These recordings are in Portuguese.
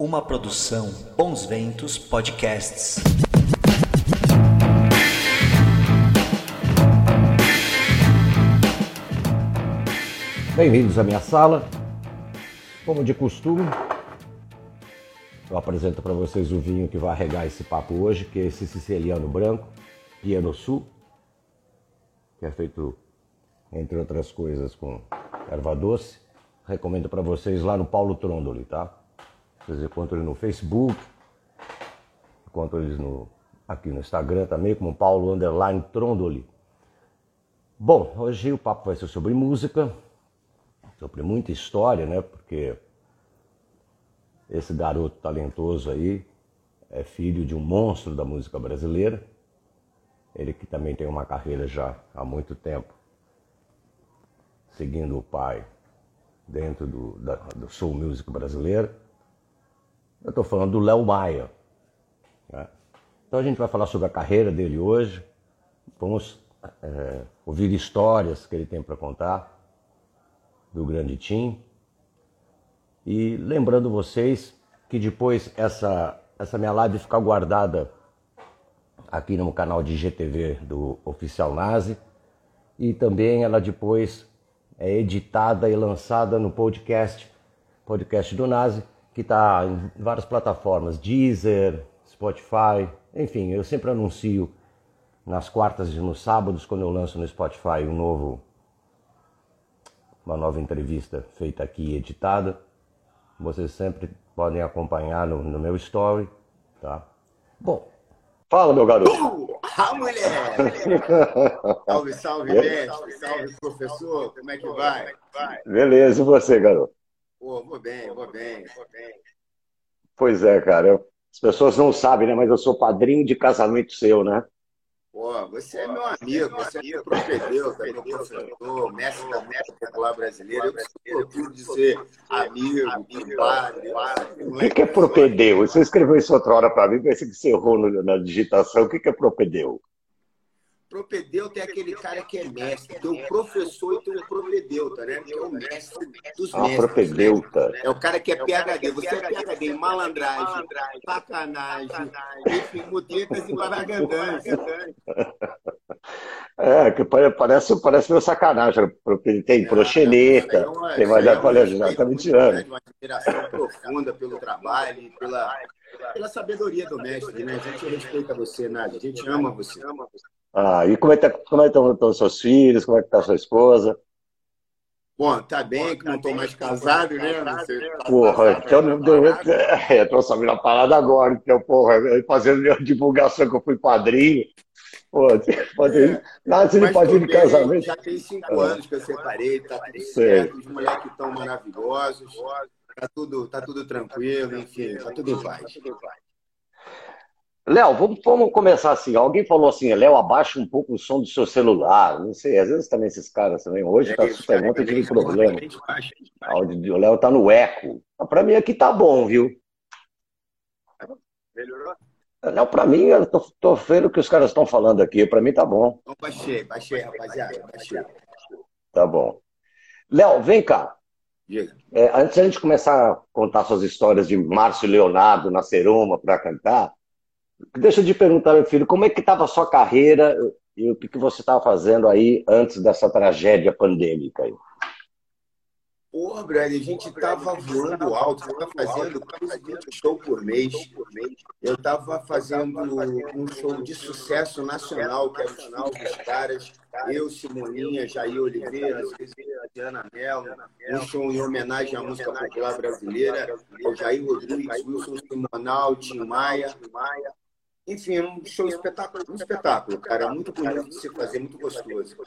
Uma produção Bons Ventos Podcasts. Bem-vindos à minha sala. Como de costume, eu apresento para vocês o vinho que vai regar esse papo hoje, que é esse siciliano branco, Piano Sul, que é feito, entre outras coisas, com erva doce. Recomendo para vocês lá no Paulo Trondoli, tá? Encontram ele no Facebook, encontram eles no, aqui no Instagram também, como Paulo Underline Trondoli. Bom, hoje o papo vai ser sobre música, sobre muita história, né? Porque esse garoto talentoso aí é filho de um monstro da música brasileira. Ele que também tem uma carreira já há muito tempo, seguindo o pai dentro do, da, do soul music brasileiro. Eu estou falando do Léo Maia. Né? Então a gente vai falar sobre a carreira dele hoje. Vamos é, ouvir histórias que ele tem para contar do Grande Tim. E lembrando vocês que depois essa, essa minha live ficar guardada aqui no canal de GTV do Oficial Nazi e também ela depois é editada e lançada no podcast, podcast do Nazi, que está em várias plataformas, Deezer, Spotify, enfim, eu sempre anuncio nas quartas e nos sábados, quando eu lanço no Spotify um novo uma nova entrevista feita aqui editada. Vocês sempre podem acompanhar no, no meu story, tá? Bom, fala meu garoto. Uh, ah, mulher! salve, salve, mestre, salve, professor, como é que vai? Beleza, e você, garoto? Pô, vou bem, vou bem, vou bem. Pois é, cara, as pessoas não sabem, né, mas eu sou padrinho de casamento seu, né? Pô, você é meu amigo, você é meu propedeuta, meu professor, mestre da mestre popular brasileira. Eu preciso de ser amigo, compadre. O que, que é propedeu? Você escreveu isso outra hora para mim, pensei que você errou na digitação. O que, que é propedeu? Propedeuta é aquele cara que é mestre. Tem o professor e tem o propedeuta, né? Que é o mestre dos ah, mestres. propedeuta. Né? É o cara que é PHD. Você é PHD em malandragem, sacanagem, enfim, e baragandãs. É, que parece, parece meu sacanagem. Tem proxeneta, é, tem mais tá me tirando. Uma admiração profunda pelo trabalho e pela, pela sabedoria do mestre, né? A gente respeita você, Nádia. A gente ama você. Ama você. Ah, e como é que tá, como é que estão os seus filhos? Como é que está a sua esposa? Bom, tá bem, que não estou mais casado, né? Sei, tá porra, então não deu. É, eu tô sabendo a parada agora, então, porra, fazendo minha divulgação que eu fui padrinho. Pô, pode é, nada de padrinho de casamento. Já tem cinco anos que eu separei, tá tudo certo, os moleques estão maravilhosos, tá tudo, tá tudo tranquilo, enfim, tá tudo em paz. Tá tudo em paz. Léo, vamos, vamos, começar assim. Alguém falou assim, Léo, abaixa um pouco o som do seu celular. Não sei, às vezes também esses caras também. Hoje está é, super bom, tem problema. O Léo está no eco. Para mim aqui tá bom, viu? Melhorou? Léo, para mim, eu tô, tô vendo o que os caras estão falando aqui. Para mim tá bom. Então, baixei, baixei, rapaziada, baixei. Tá bom. Léo, vem cá. É, antes da gente começar a contar suas histórias de Márcio Leonardo na Seroma para cantar, Deixa eu te perguntar, meu filho, como é que estava a sua carreira e o que, que você estava fazendo aí antes dessa tragédia pandêmica? Aí? Brad, a gente estava voando alto, estava fazendo quase 20 shows por mês. Eu estava fazendo um show de sucesso nacional, que era o show dos caras. Eu, Simoninha, Jair Oliveira, Diana Mello, um show em homenagem à música popular brasileira, o Jair Rodrigues, Wilson Simonal, Tim Maia. Enfim, um show espetáculo, um espetáculo, cara, muito bonito de se fazer, muito gostoso.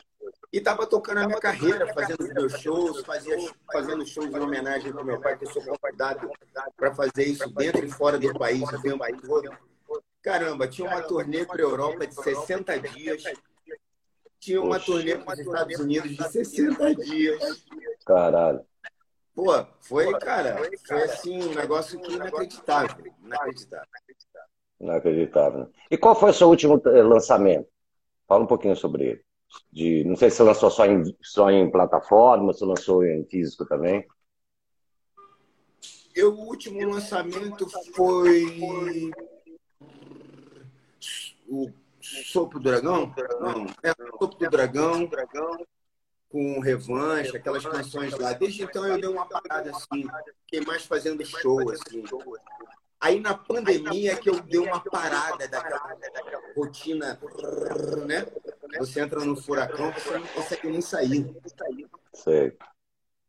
E estava tocando a minha carreira, fazendo meus shows, fazia, fazendo shows em homenagem ao meu pai, que eu sou convidado para fazer isso dentro e fora do país, o tempo todo. Caramba, tinha uma turnê para a Europa de 60 dias, tinha uma turnê para os Estados Unidos de 60 dias. Caralho. Pô, foi, cara, foi assim, um negócio que inacreditável, inacreditável. Inacreditável. E qual foi o seu último eh, lançamento? Fala um pouquinho sobre ele. De, não sei se você lançou só em, só em plataforma, se lançou em físico também. Eu, o último lançamento foi o Sopro do Dragão? Não, é o Sopro do Dragão com revanche, aquelas canções lá. Desde então eu dei uma parada assim, fiquei mais fazendo show, assim. Aí na pandemia que eu dei uma parada daquela, rotina, né? Você entra no furacão, você não consegue nem sair. Sei.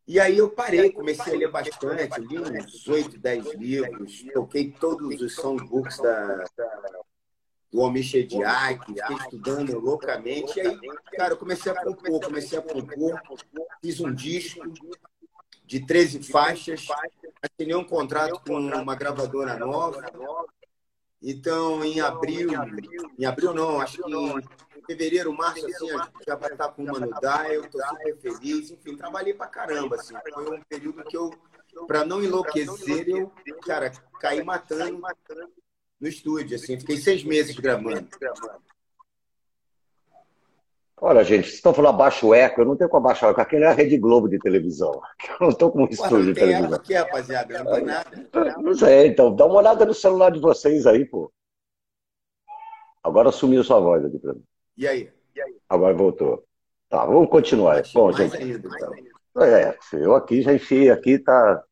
E aí eu parei, comecei a ler bastante, li uns 8, 10 livros, toquei todos os songbooks da, do Homem Shediak, fiquei estudando loucamente. E aí, cara, eu comecei a compor, comecei a compor, fiz um disco de 13 faixas, assinei um contrato com uma gravadora nova. Então, em abril, em abril não, acho que em fevereiro, março, assim, já vai estar com uma no Dial, tô super feliz. Enfim, trabalhei pra caramba, assim. Foi um período que eu, para não enlouquecer, eu, cara, caí matando no estúdio, assim. Fiquei seis meses gravando. Olha, gente, vocês estão falando abaixo eco, eu não tenho como abaixar eco. Aquele é a Rede Globo de televisão. Eu não estou com um estúdio de televisão. Aqui, rapaziada, não tem nada. Não sei, então dá uma olhada no celular de vocês aí, pô. Agora sumiu sua voz aqui pra mim. E aí? Agora voltou. Tá, vamos continuar. Bom, gente. ainda, então. É, eu aqui já enfiei aqui, tá.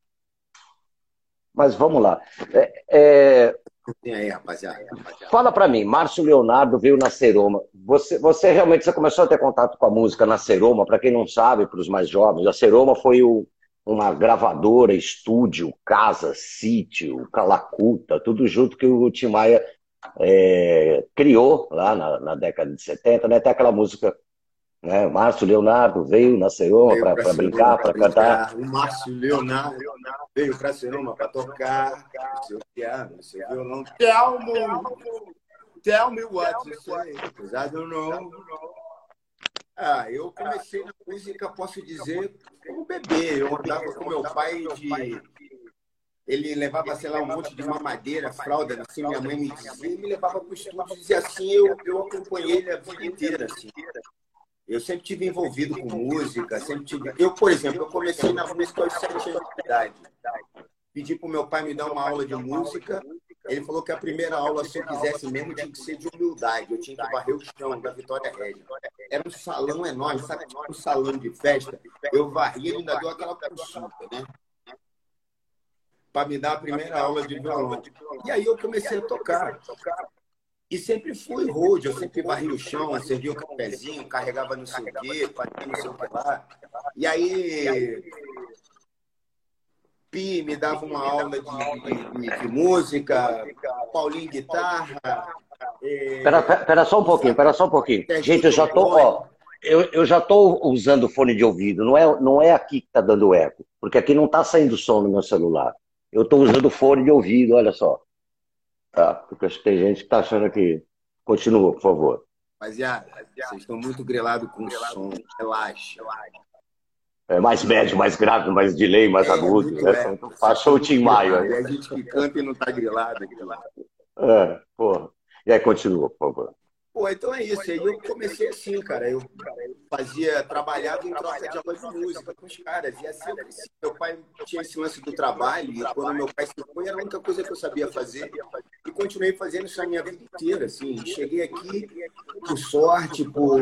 Mas vamos lá. É, é, E aí, rapaziada? Fala pra mim, Márcio Leonardo veio na Seroma. Você, você realmente você começou a ter contato com a música na Seroma, para quem não sabe, para os mais jovens, a Seroma foi o- uma gravadora, estúdio, casa, sítio, calacuta, tudo junto que o Tim Maia é, criou lá na, na década de 70, né? Tem aquela música, né? Márcio Leonardo veio na Veio para brincar, para cantar. O Márcio Leonardo veio para Seroma para tocar seu piano, seu violão. Tell me, tell me what you say, because I don't know. Ah, eu comecei na música, posso dizer, como bebê. Eu andava com meu pai de... Ele levava, sei lá, um monte de mamadeira, fralda, assim, minha mãe me dizia, e me levava para o estúdio, e assim, eu, eu acompanhei ele a vida inteira, assim. Eu sempre tive envolvido com música, sempre tive. Eu, por exemplo, eu comecei na música aos sete anos de idade. Pedi para o meu pai me dar uma aula de música. Ele falou que a primeira aula, se eu quisesse mesmo, tinha que ser de humildade. Eu tinha que varrer o chão da Vitória Régia. Era um salão enorme, sabe? Tipo um salão de festa. Eu varria e ainda dou aquela consulta, né? Para me dar a primeira aula de violão. E aí eu comecei a tocar. E sempre fui road, eu sempre varri o chão, servia um cafezinho, carregava não sei o quê, fazia não sei o que lá. E aí, Pi me dava uma aula de, de- de- de música, Paulinho guitarra. eh, Pera, pera, pera só um pouquinho, pera só um pouquinho. Gente, eu já tô, ó, eu, eu já tô usando fone de ouvido, não é, não é aqui que tá dando eco, porque aqui não tá saindo som no meu celular. Eu tô usando fone de ouvido, olha só. Tá, porque acho que tem gente que tá achando que. Continua, por favor. Rapaziada, vocês estão muito grelados com o som. Relaxa. É mais médio, mais grave, mais delay, mais É, agudo. Né? é. Então, Passou o Tim Maio aí. a gente que canta e não tá grilado aqui lá. É, porra. E aí, continua, por favor. Pô, então é isso. Aí eu comecei assim, cara. Eu fazia, trabalhava em troca de aula de música com os caras. E assim eu cresci. Meu pai tinha esse lance do trabalho. E quando meu pai se foi, era a única coisa que eu sabia fazer. E continuei fazendo isso a minha vida inteira. Assim. Cheguei aqui por sorte, por...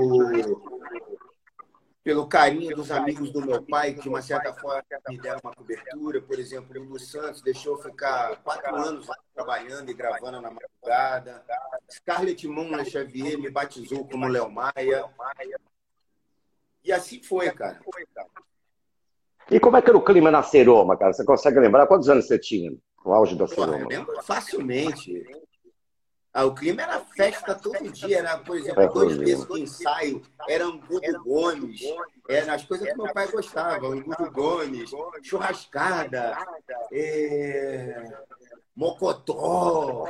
pelo carinho dos amigos do meu pai, que de uma certa forma me deram uma cobertura. Por exemplo, o Lulu Santos deixou eu ficar quatro anos trabalhando e gravando na madrugada. Scarlett Mona Xavier me batizou como Léo Maia. E assim foi, cara. E como é que era o clima na Seroma, cara? Você consegue lembrar quantos anos você tinha no auge da Porra, eu Seroma? lembro facilmente. Ah, o clima era festa todo dia, era, por exemplo, Festa dois dia. de ensaio, era Angudo Gomes, era as coisas que meu pai gostava, Angudo Gomes, churrascada, é, mocotó,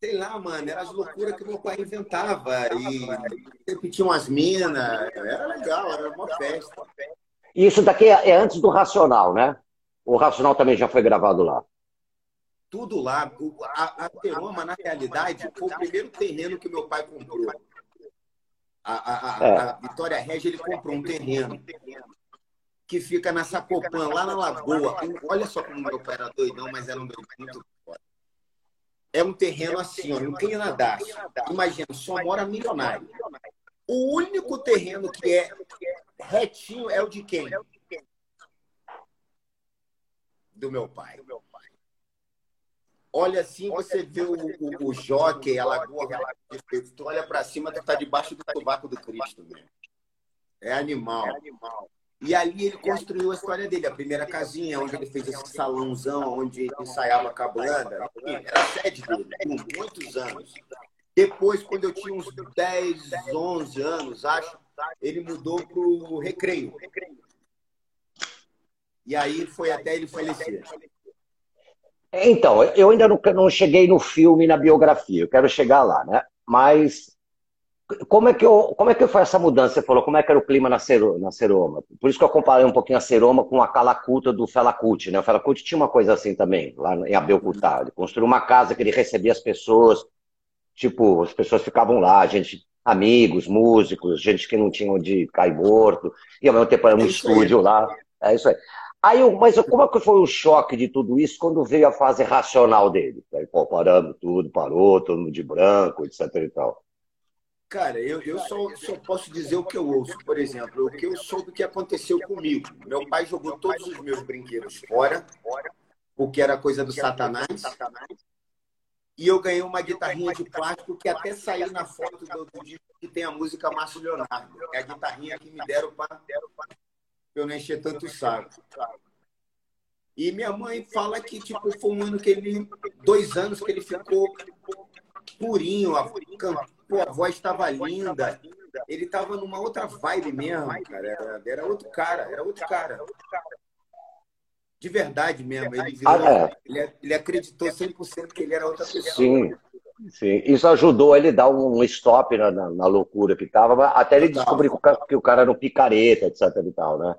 sei lá, mano, eram as loucuras que meu pai inventava, e sempre tinha umas minas, era legal, era uma festa. E isso daqui é, é antes do Racional, né? O Racional também já foi gravado lá. Tudo lá. O- A, a Teroma, na realidade, foi o primeiro terreno que meu pai comprou. A, a, a- É. a Vitória Regia, ele comprou um terreno. que fica na Sacopan, lá na Lagoa. Olha só como meu pai era doidão, mas era um doido muito foda. É um terreno assim, ó, não tem nada. Imagina, só mora milionário. O único terreno que é retinho é o de quem? Do meu pai. Olha assim, você vê o, o, o jockey, a lagoa, tu olha para cima, tu tá debaixo do sovaco do Cristo mesmo. É animal. E ali ele construiu a história dele, a primeira casinha, onde ele fez esse salãozão, onde ele ensaiava a banda. Era a sede dele, por muitos anos. Depois, quando eu tinha uns 10, 11 anos, acho, ele mudou para o Recreio. E aí foi até ele falecer. Então, eu ainda não, não cheguei no filme, na biografia, eu quero chegar lá, né? Mas como é que eu, como é que foi essa mudança? Você falou como é que era o clima na, Cero, na Seroma. Por isso que eu comparei um pouquinho a Seroma com a Calacuta do Felacuti, né? O Felacuti tinha uma coisa assim também, lá em Abelcutá. Ele construiu uma casa que ele recebia as pessoas, tipo, as pessoas ficavam lá, gente, amigos, músicos, gente que não tinha onde cair morto, e ao mesmo tempo era um é estúdio aí. lá. É isso aí. Aí, mas como é que foi o choque de tudo isso quando veio a fase racional dele? Aí, pô, tudo, parou, todo mundo de branco, etc e tal. Cara, eu, eu só, só posso dizer o que eu ouço. Por exemplo, o que eu soube que aconteceu comigo. Meu pai jogou todos os meus brinquedos fora, porque era coisa do Satanás. E eu ganhei uma guitarrinha de plástico que até saiu na foto do, do disco que tem a música Márcio Leonardo. É a guitarrinha que me deram para eu não encher tanto saco. E minha mãe fala que tipo, foi um ano que ele. Dois anos que ele ficou purinho, a, pô, a voz estava linda. Ele estava numa outra vibe mesmo, cara. Era, era, outro cara, era outro cara. De verdade mesmo. Ele, virou, ah, é. ele, ele, acreditou 100% que ele era outra pessoa. Sim. Sim, isso ajudou ele a dar um stop na, na, na loucura que estava, até ele descobrir que o cara era um picareta, etc e tal, né?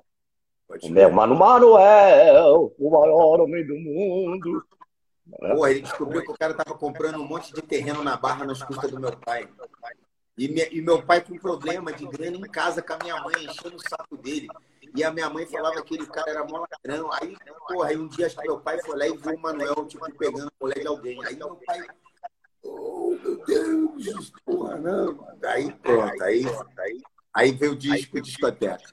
o meu mano Manuel, o maior homem do mundo. Porra, ele descobriu que o cara tava comprando um monte de terreno na barra nas custas do meu pai. E, minha, e meu pai com problema de grana em casa com a minha mãe, enchendo o saco dele. E a minha mãe falava que aquele cara era mó ladrão. Aí, porra, aí um dia acho que meu pai foi lá e viu o Manuel, tipo, pegando a mulher de alguém. Aí meu pai. Oh, meu Deus, porra, não. Aí pronto, aí, aí veio o disco de discoteca.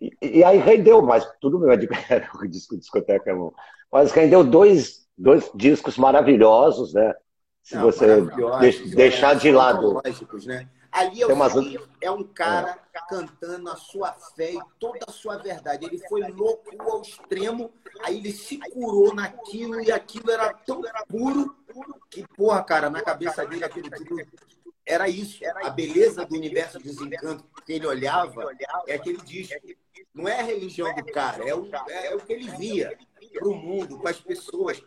E, e, aí rendeu, mas tudo bem, o disco de discoteca é bom. Mas rendeu dois, dois discos maravilhosos, né? Se Não, você de, deixar de lado. Né? Ali é, umas... é um cara é. cantando a sua fé e toda a sua verdade. Ele foi louco ao extremo, aí ele se curou naquilo e aquilo era tão puro que, porra, cara, na cabeça dele aquilo tudo era isso. A beleza do universo dos encantos que ele olhava é aquele disco. Não é a religião do cara, é o, é o que ele via para o mundo, para as pessoas.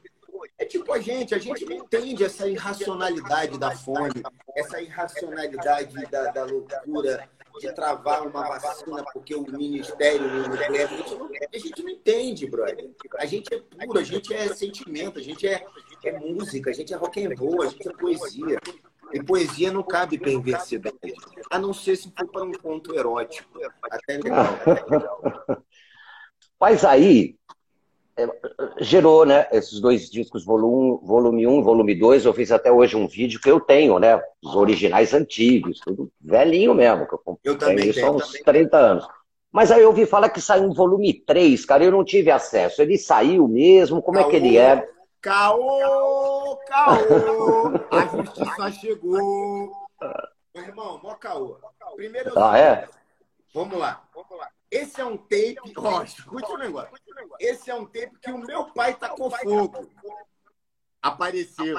É tipo a gente, a gente não entende essa irracionalidade da fome, essa irracionalidade da, da loucura de travar uma vacina porque o ministério não, a gente não entende, brother. A gente é puro, a gente é sentimento, a gente é, é música, a gente é rock and roll, a gente é poesia. E poesia não cabe perversidade, a não ser se for para um ponto erótico. Até legal. Mas aí, gerou, né, esses dois discos, volume, volume 1 volume 2, eu fiz até hoje um vídeo que eu tenho, né, os originais antigos, tudo velhinho mesmo, que eu, eu também isso há uns também. 30 anos. Mas aí eu ouvi falar que saiu um volume 3, cara, eu não tive acesso. Ele saiu mesmo? Como Caô, é que ele é? Caô, caô, a justiça chegou. Meu irmão, mó caô. Primeiro ah, é? Vamos lá, vamos lá. Esse é um tape, ó, escute o negócio. Esse é um tape que o meu pai tacou fogo. Apareceu.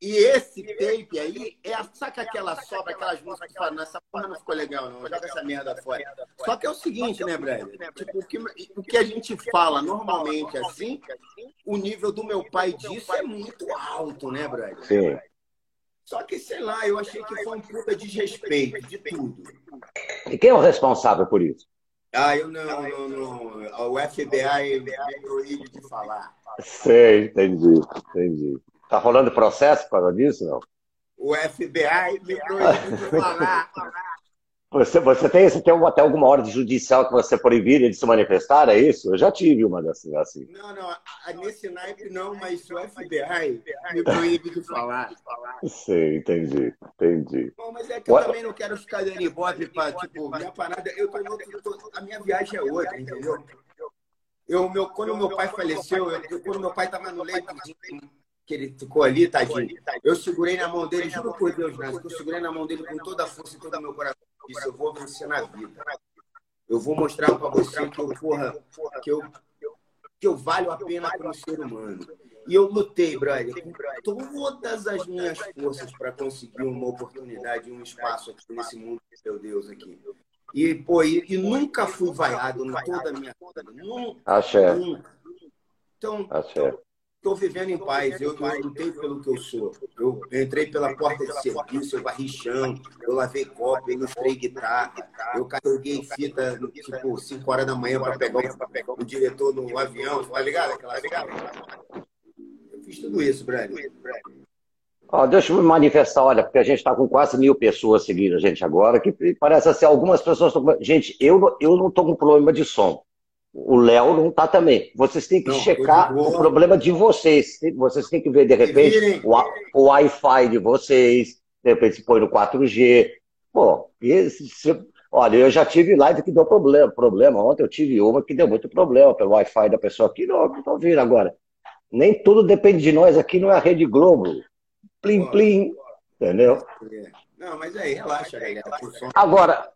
E esse tape aí é saca aquela sobra, aquelas músicas que falam, essa porra não ficou legal, não. Joga essa merda fora. Só que é o seguinte, né, Brad? Tipo, o que, o que a gente fala normalmente assim, o nível do meu pai disso é muito alto, né, Brad? Sim. Só que, sei lá, eu achei que foi um puta desrespeito de tudo. E quem é o responsável por isso? Ah, eu não, não, não. O FBI me proíbe de falar. Sei, entendi, entendi. Tá rolando processo por causa disso, não? O FBI me proíbe de falar. Você, você tem, você tem até alguma ordem judicial que você proibir de se manifestar, é isso? Eu já tive uma dessas assim. Não, não, nesse naipe não, mas o FBI me proíbe de falar. Sim, entendi, entendi. Bom, mas é que eu também não quero ficar dando ibope para, tipo, minha parada, eu tô, tô, a minha viagem é outra, entendeu? Eu, meu, quando meu pai faleceu, eu, quando meu pai estava no leito que ele ficou ali, tadinho, eu segurei na mão dele, juro por Deus, né? eu segurei na mão dele com toda a força e todo o meu coração disse, eu vou vencer na vida. Eu vou mostrar para você que eu, porra, que eu, que eu valho a pena como ser humano. E eu lutei, brother, com todas as minhas forças para conseguir uma oportunidade, um espaço aqui nesse mundo, meu Deus, aqui. E, pô, e, e nunca fui vaiado em toda a minha vida. Nunca. Axé. Nunca. Então, Axé estou vivendo em paz, eu, eu lutei pelo que eu sou. Eu entrei pela porta de serviço, eu varri chão, eu lavei copo, eu ilustrei guitarra, eu carreguei fita, tipo, 5 horas da manhã para pegar, pegar o diretor no avião, tá ligado? Aquela, ligado? Eu fiz tudo isso, Brad. Oh, deixa eu me manifestar, olha, porque a gente está com quase mil pessoas seguindo a gente agora, que parece assim, algumas pessoas estão. Gente, eu, eu não estou com problema de som o Léo não está também. Vocês têm que não, checar o problema de vocês. Vocês têm que ver, de repente, o, o Wi-Fi de vocês, de repente se põe no 4G. Pô, esse, se, olha, eu já tive live que deu problema. problema. Ontem eu tive uma que deu muito problema pelo Wi-Fi da pessoa aqui. Não, não estou vendo agora. Nem tudo depende de nós aqui, não é a Rede Globo. Plim, plim. Entendeu? Não, mas aí, relaxa, galera. Agora,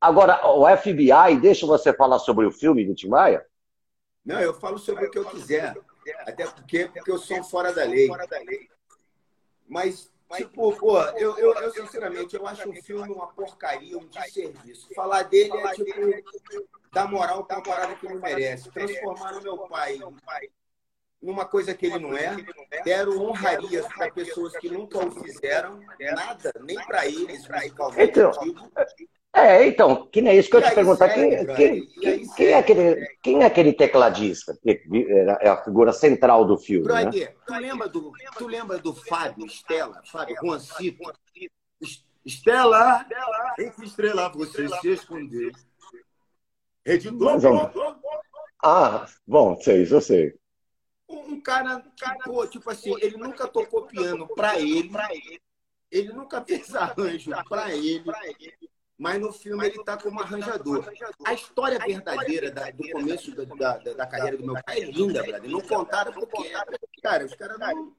Agora, o FBI, deixa você falar sobre o filme do Tim Maia? Não, eu falo sobre o que eu quiser. Até porque, porque eu sou fora da lei. Mas, tipo, pô, eu, eu, eu sinceramente, eu acho o filme uma porcaria, um desserviço. Falar dele é, tipo, dar moral pra uma parada que não merece. Transformar o meu pai numa coisa que ele não é. Deram honrarias para pessoas que nunca o fizeram. Nada, nem para eles, musicalmente. Então, é, então, que nem é isso que eu te perguntar. Quem, quem, quem, quem, é aquele, quem é aquele tecladista? Que é a figura central do filme. né? tu, lembra do, tu lembra do Fábio Estela? Fábio Juancito? Estela, que estrela você se escondeu? Rede Ah, bom, sei, isso eu sei. Um cara que, pô, tipo assim, ele nunca tocou piano pra ele, ele nunca fez arranjo pra ele, mas no filme ele está como arranjador. A história verdadeira da, do começo da, da, da, carreira do meu pai é linda, brother. Não contaram porque, cara, os caras não,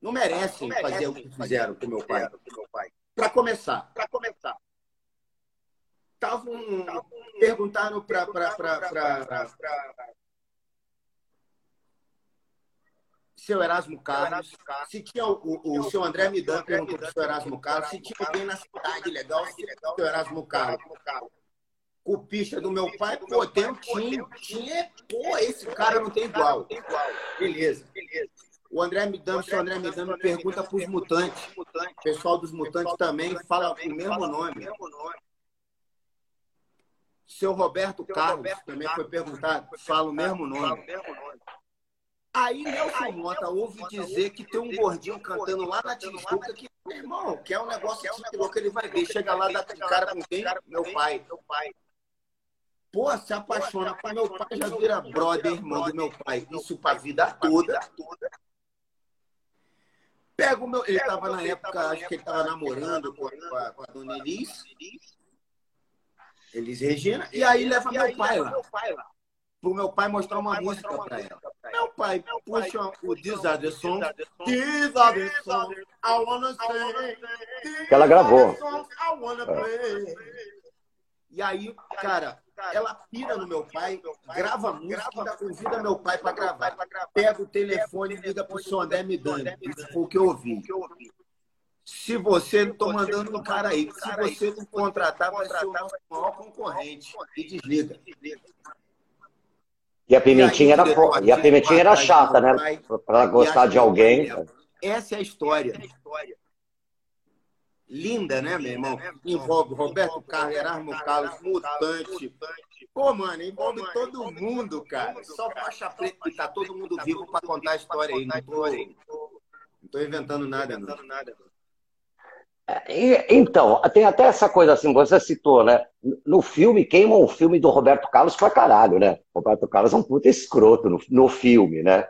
não merecem fazer o que fizeram com meu pai. Para começar, para começar, tavam perguntaram para seu Erasmo Carlos, se tinha o, o, o seu André Midan perguntou para o seu Erasmo Carlos, se tinha alguém na cidade legal, se o seu Erasmo Carlos. Cupista do meu pai, pô, tem um time, tinha, pô, esse cara não tem igual. Beleza. O André Midano, o seu André Midano pergunta para os mutantes. O pessoal dos mutantes também fala o mesmo nome. Seu Roberto Carlos também foi perguntado, fala o mesmo nome. Aí Nelson Mota ouve dizer que tem um gordinho cantando lá na Tijuca que, meu irmão, que é um negócio que louco, ele vai ver. Chega lá, dá cara com quem? Meu pai. Pô, se apaixona com meu pai, já vira brother, irmão do meu pai. Isso pra vida toda. Pega o meu. Ele tava na época, acho que ele tava namorando com a, com a dona Elis. Elis Regina. E aí leva meu pai lá pro meu pai mostrar uma música para ela. Meu pai puxa o These Are The Songs. These Are The Songs I Wanna Say. Que ela gravou. Play. E aí, cara, ela pira no meu pai, grava música e ainda convida meu pai para gravar. Pega o telefone e liga pro seu André Midani. Isso foi o que eu ouvi. Se você, tô mandando um cara aí, se você não contratar, vai ser o maior concorrente. E desliga. E a Pimentinha era, e a Pimentinha era chata, né? Para gostar de alguém. Essa é a história. Linda, né, meu irmão? Envolve Roberto Carlos, Erasmo Carlos, Mutante. Pô, mano, envolve todo mundo, cara. Só faixa preta que tá todo mundo vivo para contar a história aí. Não tô, não tô inventando nada, não. Então, tem até essa coisa assim, você citou, né? No filme, queimam o filme do Roberto Carlos pra caralho, né? Roberto Carlos é um puta escroto no, no filme, né?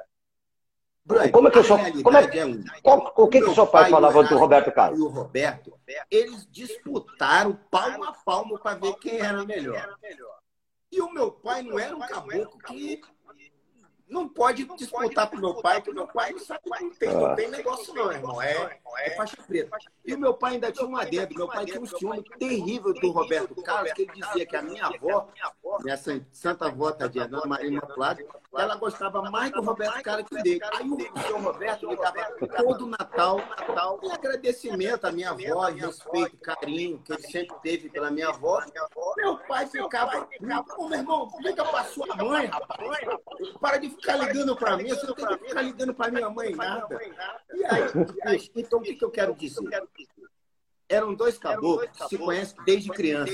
Brian, como é que o senhor, como é, é um, qual, o que, que o seu pai falava do Roberto Carlos? E o Roberto, eles disputaram palmo a palmo para ver quem era melhor. E o meu pai não era um caboclo que não pode disputar com meu pai, porque meu pai não sabe, não tem, não tem negócio não, irmão. É, é faixa preta. E o meu pai ainda tinha um adendo. Meu pai tinha um ciúme terrível do Roberto Carlos, que ele dizia que a minha avó, minha santa avó, tadinha, Dona Maria Imaculada, ela gostava mais do Roberto Carlos que dele. Aí o seu Roberto me dava todo Natal, Natal, em agradecimento à minha avó, respeito, carinho que ele sempre teve pela minha avó. Meu pai ficava, meu irmão, liga pra sua mãe, rapaz. Para de ficar ligando para mim, você não tem que ficar ligando para minha mãe nada. E aí, então o que, que eu quero dizer? Eram dois caboclos que se conhecem desde criança.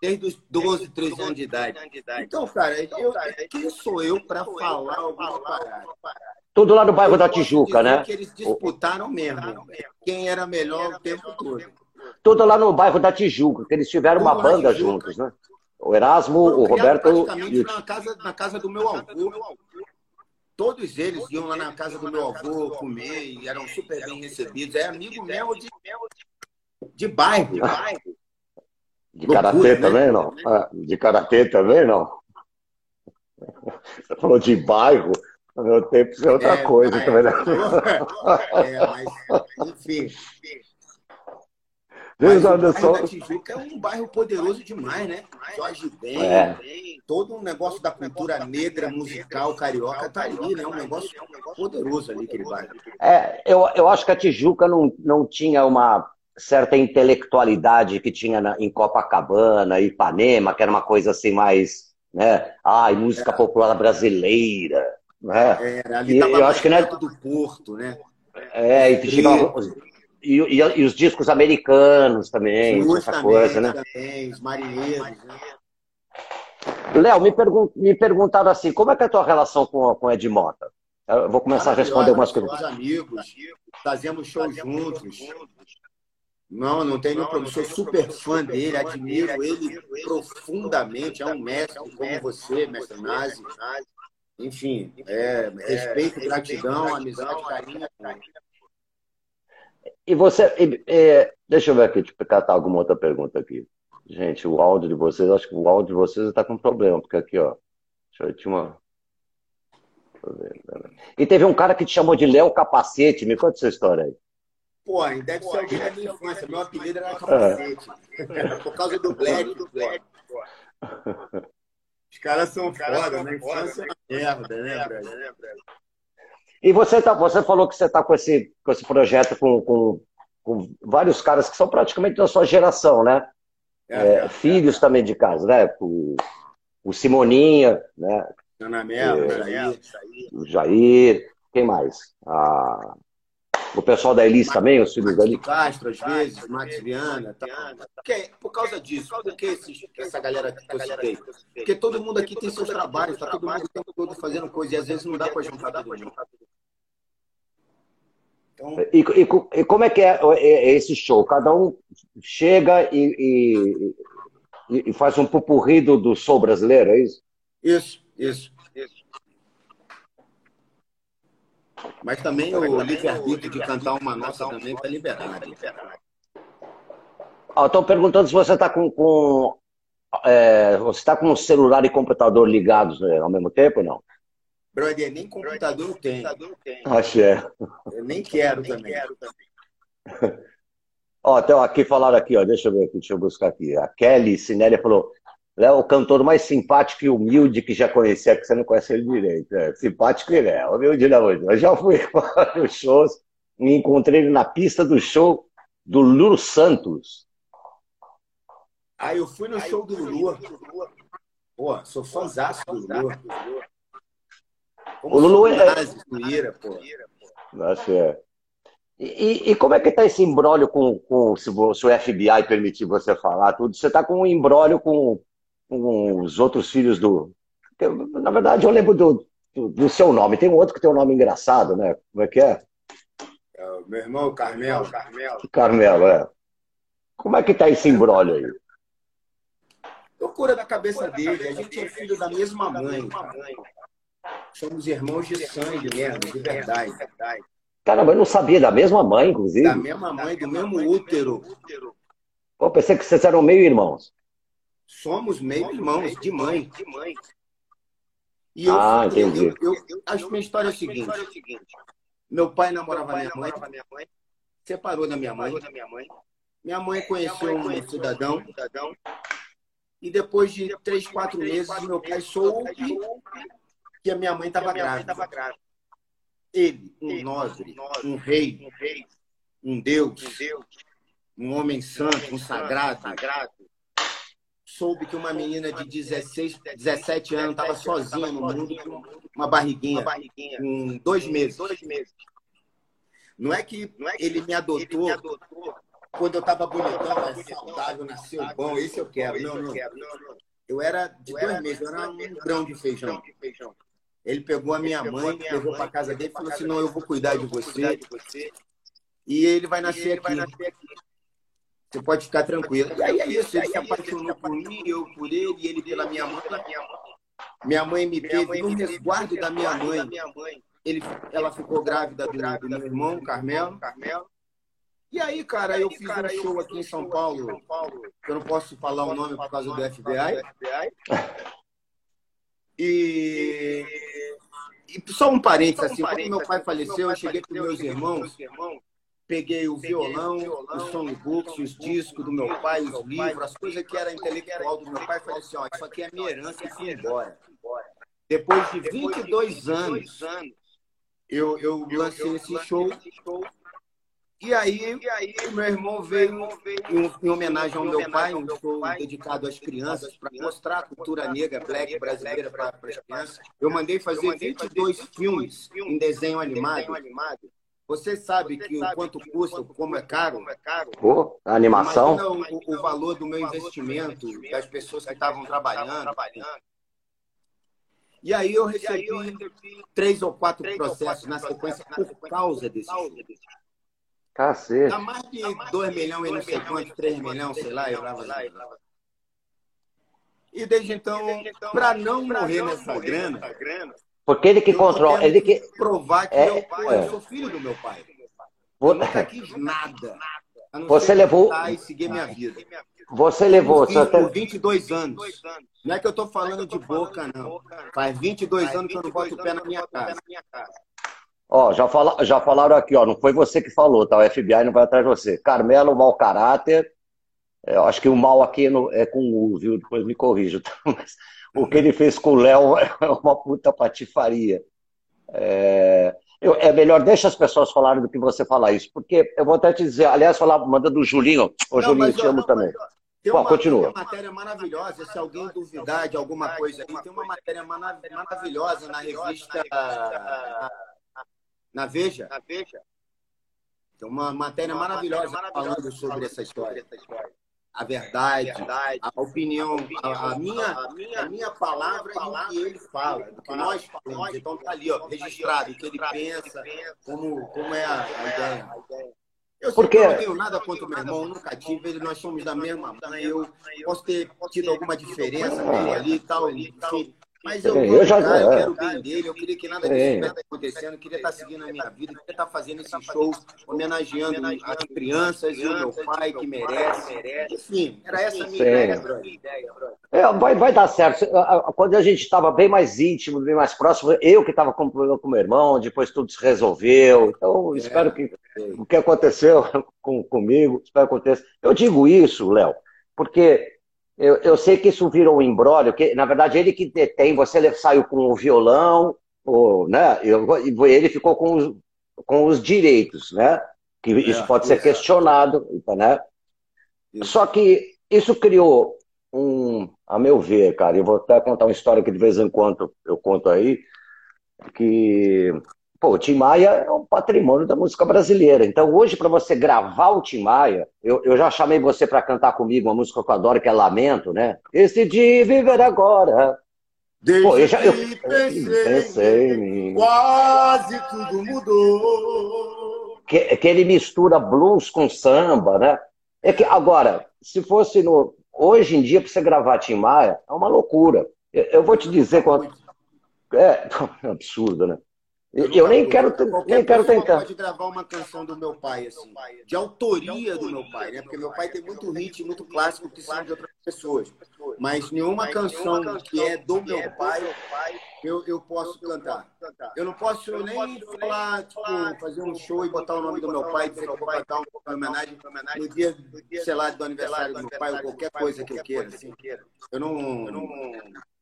Desde os 12, 13 anos de idade. Então, cara, eu, quem sou eu para falar alguma parada? Tudo lá no bairro da Tijuca, né? Que eles disputaram mesmo. Quem era melhor o tempo todo. Tudo lá no bairro da Tijuca, que eles tiveram uma banda juntos, né? O Erasmo, o Roberto. Praticamente na casa, na casa do meu avô. Todos eles iam lá na casa do meu avô comer e eram super bem recebidos. É amigo mesmo de, de bairro. De, bairro. de karatê né? também, não? Ah, de karatê também, não? Você falou de bairro. No meu tempo, isso é outra é, coisa é, também, né? É, mas, enfim. Deus o bairro da Tijuca é um bairro poderoso demais, né? Jorge Ben, é. todo um negócio da cultura negra, musical, carioca, tá ali, né? Um negócio poderoso ali, aquele bairro. É, eu, eu acho que a Tijuca não, não tinha uma certa intelectualidade que tinha na, em Copacabana, Ipanema, que era uma coisa assim mais, né? Ai, música é. popular brasileira, né? Era, ali e, eu acho que né, do Porto, né? É, e tinha e, e, e, os discos americanos também, essa também, coisa, né? Também, os marinheiros, né? Léo, me, pergun me perguntaram assim, como é que é a tua relação com, com Ed Mota? Eu vou começar a responder algumas perguntas. amigos, fazemos shows juntos. Não, não tem nenhum problema. Sou super fã dele, admiro ele profundamente. É um mestre como você, mestre Nazi. Enfim, é, respeito, gratidão, amizade, carinho. E você. É, deixa eu ver aqui, deixa eu catar alguma outra pergunta aqui. Gente, o áudio de vocês, acho que o áudio de vocês está com problema, porque aqui, ó. Deixa eu, tinha uma. E teve um cara que te chamou de Léo Capacete, me conta essa história aí. Pô, deve ser alguém da minha infância. Meu apelido era Capacete. É. Por causa do Black, do Black. Os caras são foda, na infância é merda, né, Brad? E você, tá, você falou que você está com esse, com esse projeto com, com, com, vários caras que são praticamente da sua geração, né? É, é, é. filhos também de casa, né? O, o Simoninha, né? Ana Mel, é, Jair, o Jair, quem mais? Ah, o pessoal da Elis também, os filhos da Elis? Castro, às vezes, Max Viana. Tá. Porque, por causa disso, por que esses, essa galera que eu citei? Porque todo mundo aqui tem seus trabalhos, tá todo mundo o tempo todo fazendo coisa e às vezes não dá para juntar todo mundo. Então... E, e, e, como é que é, é, é, esse show? Cada um chega e, e, e faz um pupurri do, do show brasileiro, é isso? Isso, isso, isso. Mas também o livre-arbítrio de cantar uma nossa também está liberado. Estão perguntando se você está com, com é, você está com o celular e computador ligados né, ao mesmo tempo ou não? Brother, nem computador eu tenho. Axé. Eu nem quero também. ó, então aqui falaram aqui, ó, deixa eu ver aqui, deixa eu buscar aqui. A Kelly Sinélia falou: Léo, o cantor mais simpático e humilde que já conheci, é que você não conhece ele direito. É, simpático ele é, humilde não. Eu já fui para os shows, me encontrei ele na pista do show do Lulu Santos. Ah, eu fui no show do Lulu. Pô, sou fãzão do Lulu. O Lulu é. Pô. Acho é. E, e, como é que está esse embrólio com, com se, o, se, o FBI permitir você falar tudo? Você está com um embrólio com com os outros filhos do. Na verdade, eu lembro do, do, do, seu nome. Tem um outro que tem um nome engraçado, né? Como é que é? É meu irmão Carmelo. Carmelo. Carmelo, é. Como é que tá esse embrólio aí? Loucura da cabeça dele. A gente é filho da mesma mãe. Somos irmãos de sangue mesmo, de verdade. Caramba, eu não sabia da mesma mãe, inclusive. Da mesma mãe, do mesmo útero. Pô, pensei que vocês eram meio irmãos. Somos meio irmãos, de mãe. E eu, ah, entendi. Eu, eu, eu, acho que minha história é a seguinte. Meu pai namorava minha mãe, separou da minha mãe. Minha mãe conheceu um cidadão. E depois de três, quatro meses, meu pai soube que a minha mãe estava grávida. Ele, um nobre, um rei, um Deus, um homem santo, um sagrado, soube que uma menina de 16, 17 anos estava sozinha no mundo com uma barriguinha, com dois meses. Não é que ele me adotou quando eu estava bonitão, é saudável, nasceu bom, esse eu quero. Não, não. Eu era de dois meses, eu era um grão de feijão. Ele pegou a minha mãe, levou para casa dele e falou assim: não, eu vou cuidar de você. E ele vai nascer aqui. Você pode ficar tranquilo. E aí é isso, ele se apaixonou por mim, eu por ele, e ele pela minha mãe. Minha mãe me teve no resguardo da minha mãe. Ele, ela ficou grávida do, do meu irmão, Carmelo. E aí, cara, eu fiz um show aqui em São Paulo, que eu não posso falar o nome por causa do FBI. E só um parênteses, assim, quando meu pai faleceu, eu cheguei com meus irmãos, peguei o violão, o songbook, os discos do meu pai, os livros, as coisas que era intelectual do meu pai, falei assim, ó, isso aqui é minha herança e fui embora. Depois de 22 anos, eu, eu lancei esse show e aí, e aí meu irmão veio em, em homenagem ao meu pai, um show dedicado às crianças, para mostrar a cultura negra, black brasileira para as crianças. Eu mandei fazer 22 filmes em desenho animado. Você sabe que o quanto custa, como é caro? Pô, a animação? O, o valor do meu investimento, das pessoas que estavam trabalhando. E aí eu recebi três ou quatro processos na sequência por causa desse filme. Cacete. Dá mais de 2 milhões e não sei quanto, 3 milhões, sei lá, eu lá. E desde então, para não morrer nessa grana, porque ele que controla, ele que provar que é, meu pai, é. eu sou filho do meu pai. Eu nunca quis nada. Você levou e seguir minha vida. Você levou eu por 22 anos. Não é que eu estou falando de boca, não. Faz 22 anos que eu não boto o pé na minha casa. Ó, já, fala, já falaram aqui, ó, não foi você que falou, tá? O FBI não vai atrás de você. Carmelo, mau caráter. É, eu acho que o mal aqui no, é com o, viu? Depois me corrijo. Tá? Mas o que ele fez com o Léo é uma puta patifaria. É, eu, é melhor deixa as pessoas falarem do que você falar isso, porque eu vou até te dizer, aliás, falar, manda do Julinho. Ô, não, Julinho, te amo não, também. Tem uma, continua. uma matéria maravilhosa, se alguém duvidar de alguma coisa aí, tem uma matéria maravilhosa na revista na Veja. Na Veja. Tem uma matéria uma maravilhosa, matéria maravilhosa falando sobre essa história. A verdade, a, verdade, a opinião, a, a, minha, a, minha, a minha palavra e o que ele fala, o que nós falamos. Então tá ali, ó, registrado, o que ele pensa, como, como é a, a ideia. Eu Porque... não tenho nada contra o meu irmão, nunca tive, ele, nós somos da mesma mãe, eu posso ter tido alguma diferença dele ali e tal, enfim, mas eu, é, eu, já, eu quero o bem dele, eu queria que nada disso estivesse acontecendo, eu queria estar seguindo a minha vida, eu queria estar fazendo esse show, homenageando as crianças e o meu pai que merece. Enfim, era essa a minha ideia, brother. É, vai, vai dar certo. Quando a gente estava bem mais íntimo, bem mais próximo, eu que estava com problema com meu irmão, depois tudo se resolveu. Então, é, espero que o que aconteceu com, comigo, espero que aconteça. Eu digo isso, Léo, porque eu, eu sei que isso virou um embrólio, que na verdade ele que detém, você saiu com o violão, ou, né? E ele ficou com os, com os direitos, né? Que é, isso pode ser questionado, né? Isso. Só que isso criou um, a meu ver, cara, eu vou até contar uma história que de vez em quando eu conto aí, que Pô, o Tim Maia é um patrimônio da música brasileira. Então, hoje, para você gravar o Tim Maia, eu, eu já chamei você para cantar comigo uma música que eu adoro, que é Lamento, né? Esse de viver agora. Desde Pô, eu já, eu, pensei, pensei em mim. Quase tudo mudou. Que, que ele mistura blues com samba, né? É que agora, se fosse no hoje em dia para você gravar Tim Maia é uma loucura. Eu, eu vou te dizer quando é, é absurdo, né? Eu, eu nem quero, nem quero tentar. pode gravar uma canção do meu pai, assim, de autoria do meu pai, né? Porque meu pai tem muito hit, muito clássico que são de outras pessoas. Mas nenhuma canção que é do meu pai, eu, eu posso cantar. Eu não posso nem falar, tipo, fazer um show e botar o nome do meu pai, dizer que eu vou cantar uma homenagem no dia, sei lá, do aniversário do meu pai, ou qualquer coisa que eu queira. Assim. Eu não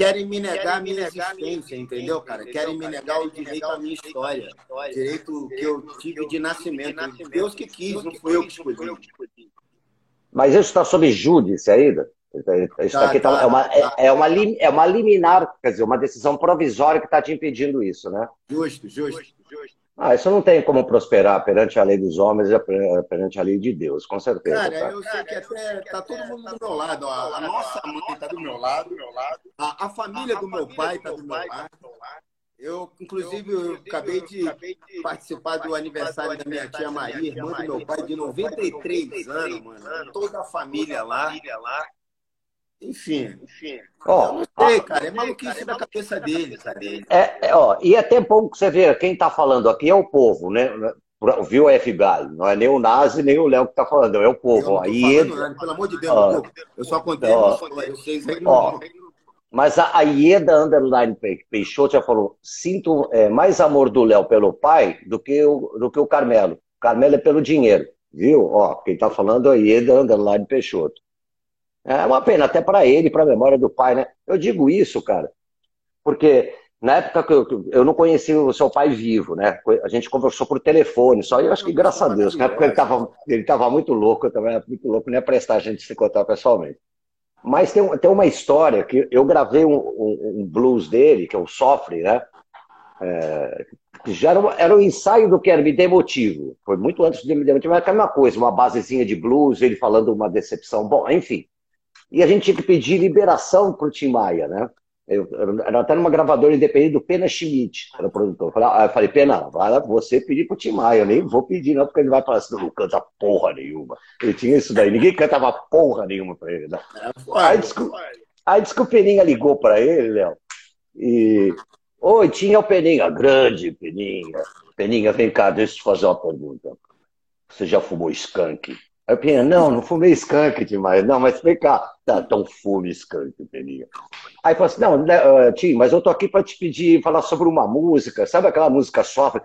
querem me negar a minha existência, entendeu, cara? Querem me negar o direito à minha história, direito que eu tive de nascimento. Deus que quis, não fui eu que escolhi. Mas isso está sob júdice ainda? Isso tá, aqui tá, tá, é, uma, é, uma, é uma liminar, quer dizer, uma decisão provisória que está te impedindo isso, né? Justo, justo, justo. Ah, isso não tem como prosperar perante a lei dos homens e perante a lei de Deus, com certeza. Cara, tá? eu sei que até tá todo mundo do meu lado. A, a nossa mãe está do meu lado, a, a família do meu pai está do meu lado. Eu, inclusive, eu acabei de participar do aniversário da minha tia Maria, irmã do meu pai, de 93 anos, mano. Toda a família lá. Enfim, enfim. Ó, não sei, cara, é maluquice da cabeça dele, cara. É, é, ó, e é até bom que você vê, quem tá falando aqui é o povo, né? Viu o FBI? Não é nem o Nazi, nem o Léo que tá falando, é o povo. Ó, Ieda... Falando, pelo amor de Deus, ó, eu só contei, ó, vocês aí ó, Mas a, a Ieda Underline Peixoto já falou: sinto é, mais amor do Léo pelo pai do que, o, do que o Carmelo. Carmelo é pelo dinheiro, viu? Ó, quem tá falando é a Ieda Underline Peixoto. É uma pena, até para ele, para a memória do pai, né? Eu digo isso, cara, porque na época que eu, eu não conheci o seu pai vivo, né? A gente conversou por telefone, só eu acho que graças a Deus, na época ele estava ele tava muito louco, eu também era muito louco, nem ia prestar a gente se encontrar pessoalmente. Mas tem, tem uma história que eu gravei um, um, um blues dele, que é o Sofre, né? É, já era, era um ensaio do que era Me Dê Motivo. Foi muito antes de Me Dê Motivo, mas era a mesma coisa, uma basezinha de blues, ele falando uma decepção. Bom, enfim. E a gente tinha que pedir liberação para o Tim Maia, né? Eu, era até numa gravadora independente do Pena Schmidt, era o produtor. Eu falei, ah, Pena, vai você pedir pro Tim Maia, eu nem vou pedir não, porque ele vai falar assim, não canta porra nenhuma. Ele tinha isso daí, ninguém cantava porra nenhuma para ele. Né? É, aí, que, aí diz que o Peninha ligou para ele, Léo, e... Oi, tinha o Peninha, grande Peninha. Peninha, vem cá, deixa eu te fazer uma pergunta. Você já fumou skunk? Aí não, não fumei skunk demais. Não, mas vem cá. Tá, então fume skunk, Peninha. Aí falou assim, não, uh, Tim, mas eu tô aqui para te pedir, falar sobre uma música. Sabe aquela música sofre?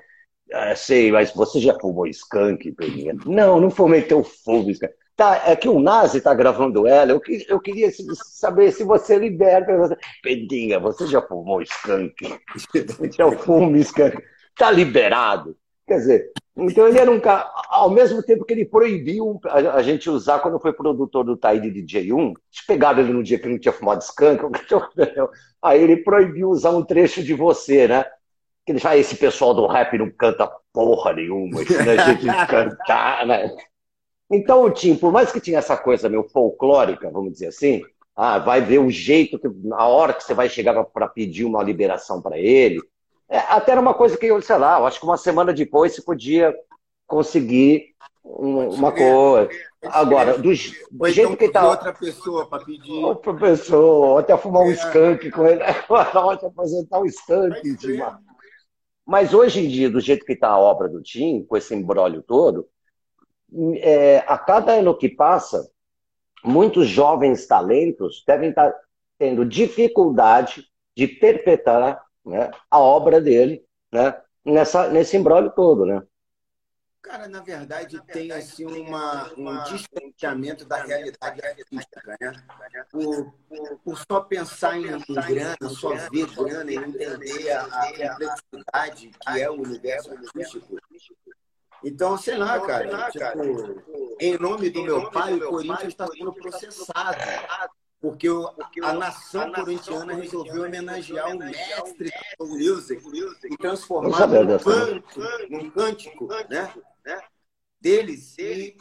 Ah, sei, mas você já fumou skunk, Peninha? Não, não fumei teu fumo skunk. Tá, é que o Nazi tá gravando ela. Eu, eu queria saber se você liberta. Peninha, você já fumou skunk? já fumo skunk. Tá liberado. Quer dizer, então ele era um cara, ao mesmo tempo que ele proibiu a, gente usar quando foi produtor do Taíde DJ1, pegaram ele no dia que não tinha fumado skunk, aí ele proibiu usar um trecho de você, né? Que ele fala, esse pessoal do rap não canta porra nenhuma, ensina a gente cantar, né? Então o Tim, por mais que tinha essa coisa meio folclórica, vamos dizer assim, ah, vai ver o jeito, que, a hora que você vai chegar para pedir uma liberação para ele, é, até era uma coisa que eu, sei lá, eu acho que uma semana depois se podia conseguir um, uma coisa. Agora, do, do jeito então que tá. outra pessoa para pedir. Outra pessoa, ou até fumar um é. skunk com ele. Pode apresentar um skunk, Tim. Mas hoje em dia, do jeito que está a obra do Tim, com esse embrólio todo, é, a cada ano que passa, muitos jovens talentos devem estar tá tendo dificuldade de perpetrar né, a obra dele né, nessa, nesse embrólio todo, né? Cara, na verdade, tem assim uma, um distanciamento da realidade artística, né? Por, por, só pensar em, em, grana, só ver grana e entender a, a complexidade que é o universo artístico. Então, sei lá, cara, tipo, em nome do meu pai, o Corinthians está sendo processado porque, o, a nação corintiana resolveu homenagear o mestre da music e transformar num, canto, num cântico né? deles. E,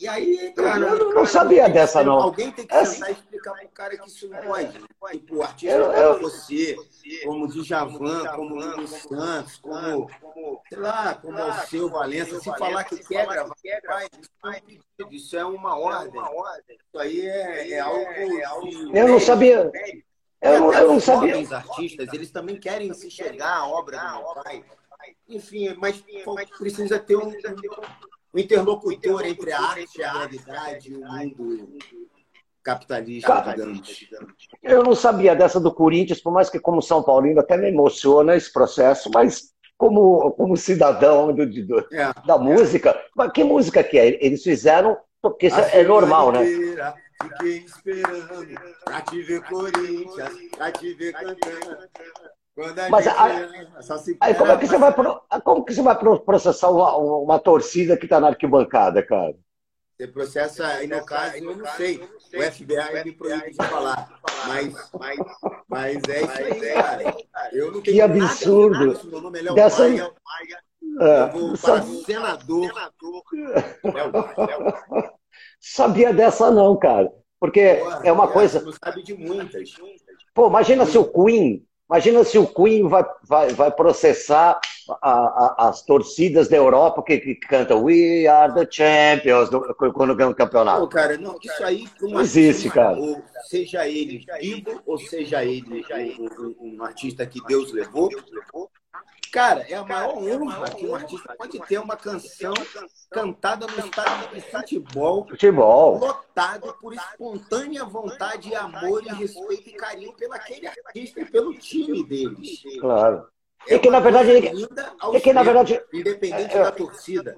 e aí, cara. Eu não sabia dessa, não. Alguém tem que é sentar e explicar para o cara que isso não pode. Tipo, o artista eu, eu... você, como Djavan, como Lulu Santos, como sei lá, como o seu Valença, se falar que vai, isso é uma ordem. Isso aí é, é algo. Eu não sabia. Eu não, eu não sabia. Os artistas, eles também querem se chegar à obra do meu pai. Enfim, mas precisa ter um, um interlocutor entre a arte, a realidade e o mundo capitalista, digamos. Eu não sabia dessa do Corinthians, por mais que como São Paulino até me emociona esse processo, mas como, como cidadão do, do é. da música, mas que música que é? Eles fizeram, porque isso é normal, né? Fiquei esperando pra te ver Corinthians, pra te ver cantando. Mas aí, aí, como é que você vai como que você vai processar uma, uma torcida que está na arquibancada, cara? Você processa aí no caso, eu não sei. O FBI me proíbe de falar. Mas, mas, mas é isso aí, cara. Eu não tenho que absurdo. Nada, meu nome é Dessa... Maia. É, eu vou para senador. Sabia dessa não, cara. Porque Porra, é uma coisa. Não sabe de muitas. Pô, imagina se o Queen Imagina se o Queen vai, vai, vai processar a, a, as torcidas da Europa que, que cantam We are the champions quando ganham o campeonato. Pô, cara, não, isso aí não existe, cara. Ou seja ele vivo, ou seja ele um, um, artista que Deus levou, Cara, é a maior honra que um artista pode ter uma canção cantada no estádio de futebol, futebol, lotado por espontânea vontade, amor e respeito e carinho pelo aquele artista e pelo time deles. Claro. É e que na verdade é que na verdade independente é, da torcida.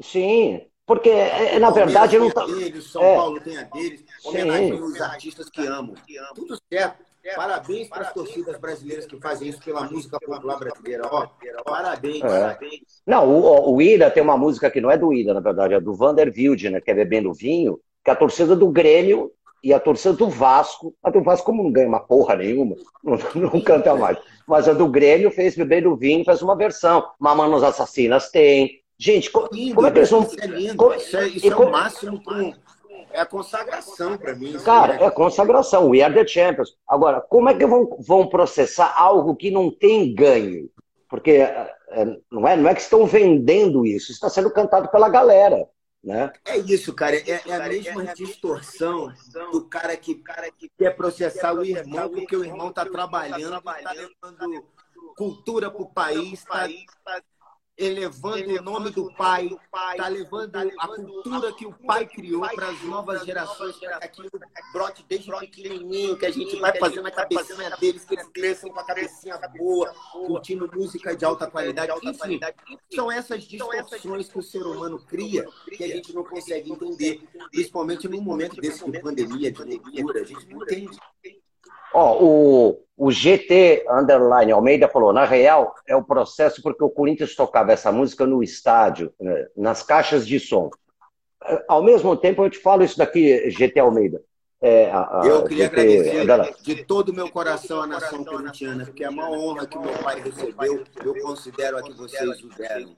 Sim, porque é, na verdade não tá. Deles, São é, Paulo tem a deles, homenagem os artistas que amam. Tudo certo. Parabéns para as torcidas brasileiras que fazem isso pela música popular brasileira. Ó, parabéns, é. parabéns. Não, o, o Ida tem uma música que não é do Ida, na verdade, é do Vander né, que é Bebendo Vinho, que é a torcida do Grêmio e a torcida do Vasco, a do Vasco como não ganha uma porra nenhuma, não, não canta mais, mas a do Grêmio fez Bebendo Vinho, fez uma versão, Mamanos Assassinas tem. Gente, lindo, como é que eles vão... Isso é lindo, isso é, isso é o máximo para um é a consagração para mim. Cara, né? é consagração. We are the champions. Agora, como é que vão, vão processar algo que não tem ganho? Porque é, é, não, é, não é que estão vendendo isso, está sendo cantado pela galera. Né? É isso, cara. É, é a mesma distorção do cara que, cara que quer processar o irmão porque o irmão está trabalhando, está levando cultura para o país, está elevando o nome do pai, está levando a cultura que o pai criou para as novas gerações, para que aquilo brote desde pequenininho, que a gente vai fazendo a cabecinha deles, que eles cresçam com a cabecinha boa, curtindo música de alta qualidade. Enfim, são essas distorções que o ser humano cria que a gente não consegue entender, principalmente num momento desse de pandemia, de loucura, a gente não entende. Ó, o, o GT Underline Almeida falou, na real, é o processo porque o Corinthians tocava essa música no estádio, né, nas caixas de som. Ao mesmo tempo, eu te falo isso daqui, GT Almeida. É, a, a, eu queria GT, agradecer de todo o meu coração a nação corintiana, porque é uma honra que meu pai recebeu, eu considero a que vocês o deram.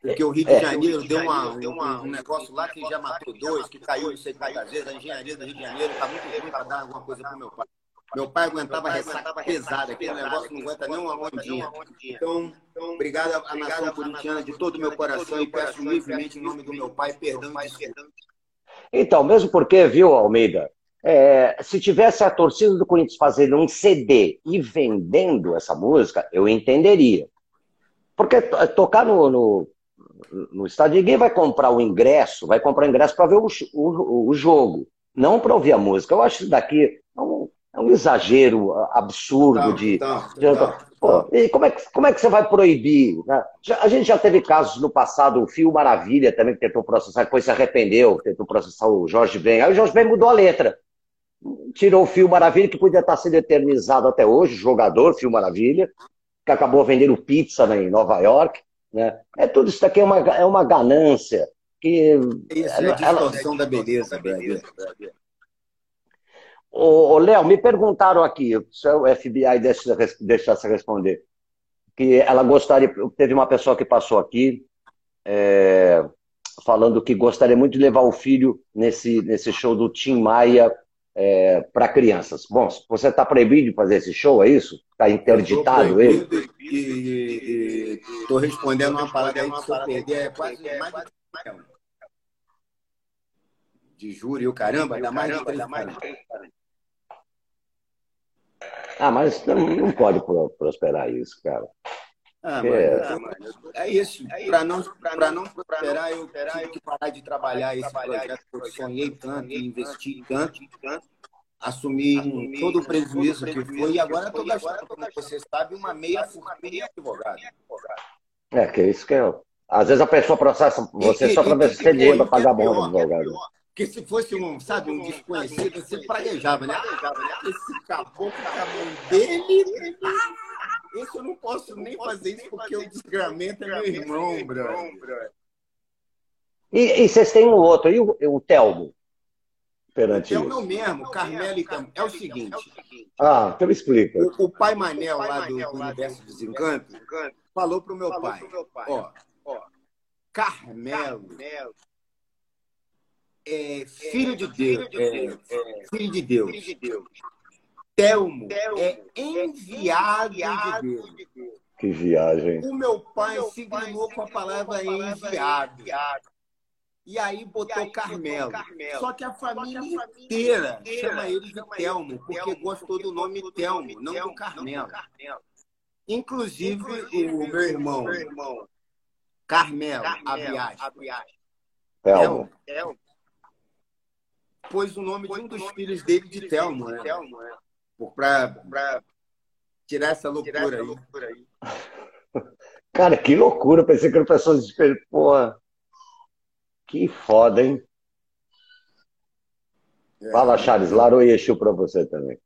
Porque o Rio de é. Janeiro deu, uma, um, um negócio lá que já matou dois, que caiu não sei quantas vezes. A engenharia do Rio de Janeiro está muito ruim para dar alguma coisa para meu pai. Meu pai aguentava ressaca pesada, aquele negócio não aguenta nem uma ondinha. Então, obrigado à nação corintiana de todo o meu coração e peço humildemente em nome do meu pai perdão e Então, mesmo porque, viu, Almeida, é, se tivesse a torcida do Corinthians fazendo um CD e vendendo essa música, eu entenderia. Porque tocar no, no, no estádio, ninguém vai comprar o ingresso, vai comprar o ingresso para ver o, o, o, jogo, não para ouvir a música. Eu acho isso daqui é um exagero absurdo de. Tá, de tá, pô, e como é, que, como é que você vai proibir? Né? Já, a gente já teve casos no passado, o Fio Maravilha também que tentou processar, depois se arrependeu, tentou processar o Jorge Ben. Aí o Jorge Ben mudou a letra. Tirou o Fio Maravilha, que podia estar sendo eternizado até hoje, jogador Fio Maravilha, que acabou vendendo pizza né, em Nova York. Né? É tudo isso daqui é uma, é uma ganância. Que, isso é a distorção ela, da beleza, Brasil. Ô, Léo, me perguntaram aqui, se o FBI deixa, deixasse responder, que ela gostaria, teve uma pessoa que passou aqui é, falando que gostaria muito de levar o filho nesse, nesse show do Tim Maia é, para crianças. Bom, você está proibido de fazer esse show, é isso? Está interditado ele? E, Estou respondendo uma parada aí que se eu perder é quase mais de de júri, o caramba, dá mais de três Ah, mas não, não pode prosperar isso, cara. Ah, é, mano, é isso. Para não, pra não prosperar, eu tive que parar de trabalhar esse projeto que eu sonhei tanto, investi tanto, assumir todo o prejuízo que foi, e agora estou gastando, como você sabe, uma meia fortuna advogado. É, que é isso que é. Às vezes a pessoa processa você só para ver se tem dinheiro para pagar a bom do advogado. Porque se fosse um, sabe, um desconhecido, você praguejava, né? Esse caboclo com a mão dele. Esse eu não posso nem fazer isso porque o desgramento é meu irmão, bro. E, e vocês têm um outro, e o, o Telmo? Perante é o meu mesmo, Carmelo e. É o seguinte. Ah, então me explica. O, o pai Manel lá do, do Universo Desencanto falou pro meu pai: ó, Carmelo é filho de Deus. É, filho de Deus. Telmo é enviado de Deus. Que viagem. O meu pai se signou com a palavra enviado. E aí botou Carmelo. Só que a família inteira chama ele de Telmo, porque gostou do nome Telmo, não do Carmelo. Inclusive o meu irmão, Carmelo, Abiás. Telmo pôs o nome de um dos filhos dele de Telmo, né? Para tirar essa loucura aí. Cara, que loucura. Pensei que era pessoas de Porra. Que foda, hein? É. Fala, Charles. Laro e Exu para você também.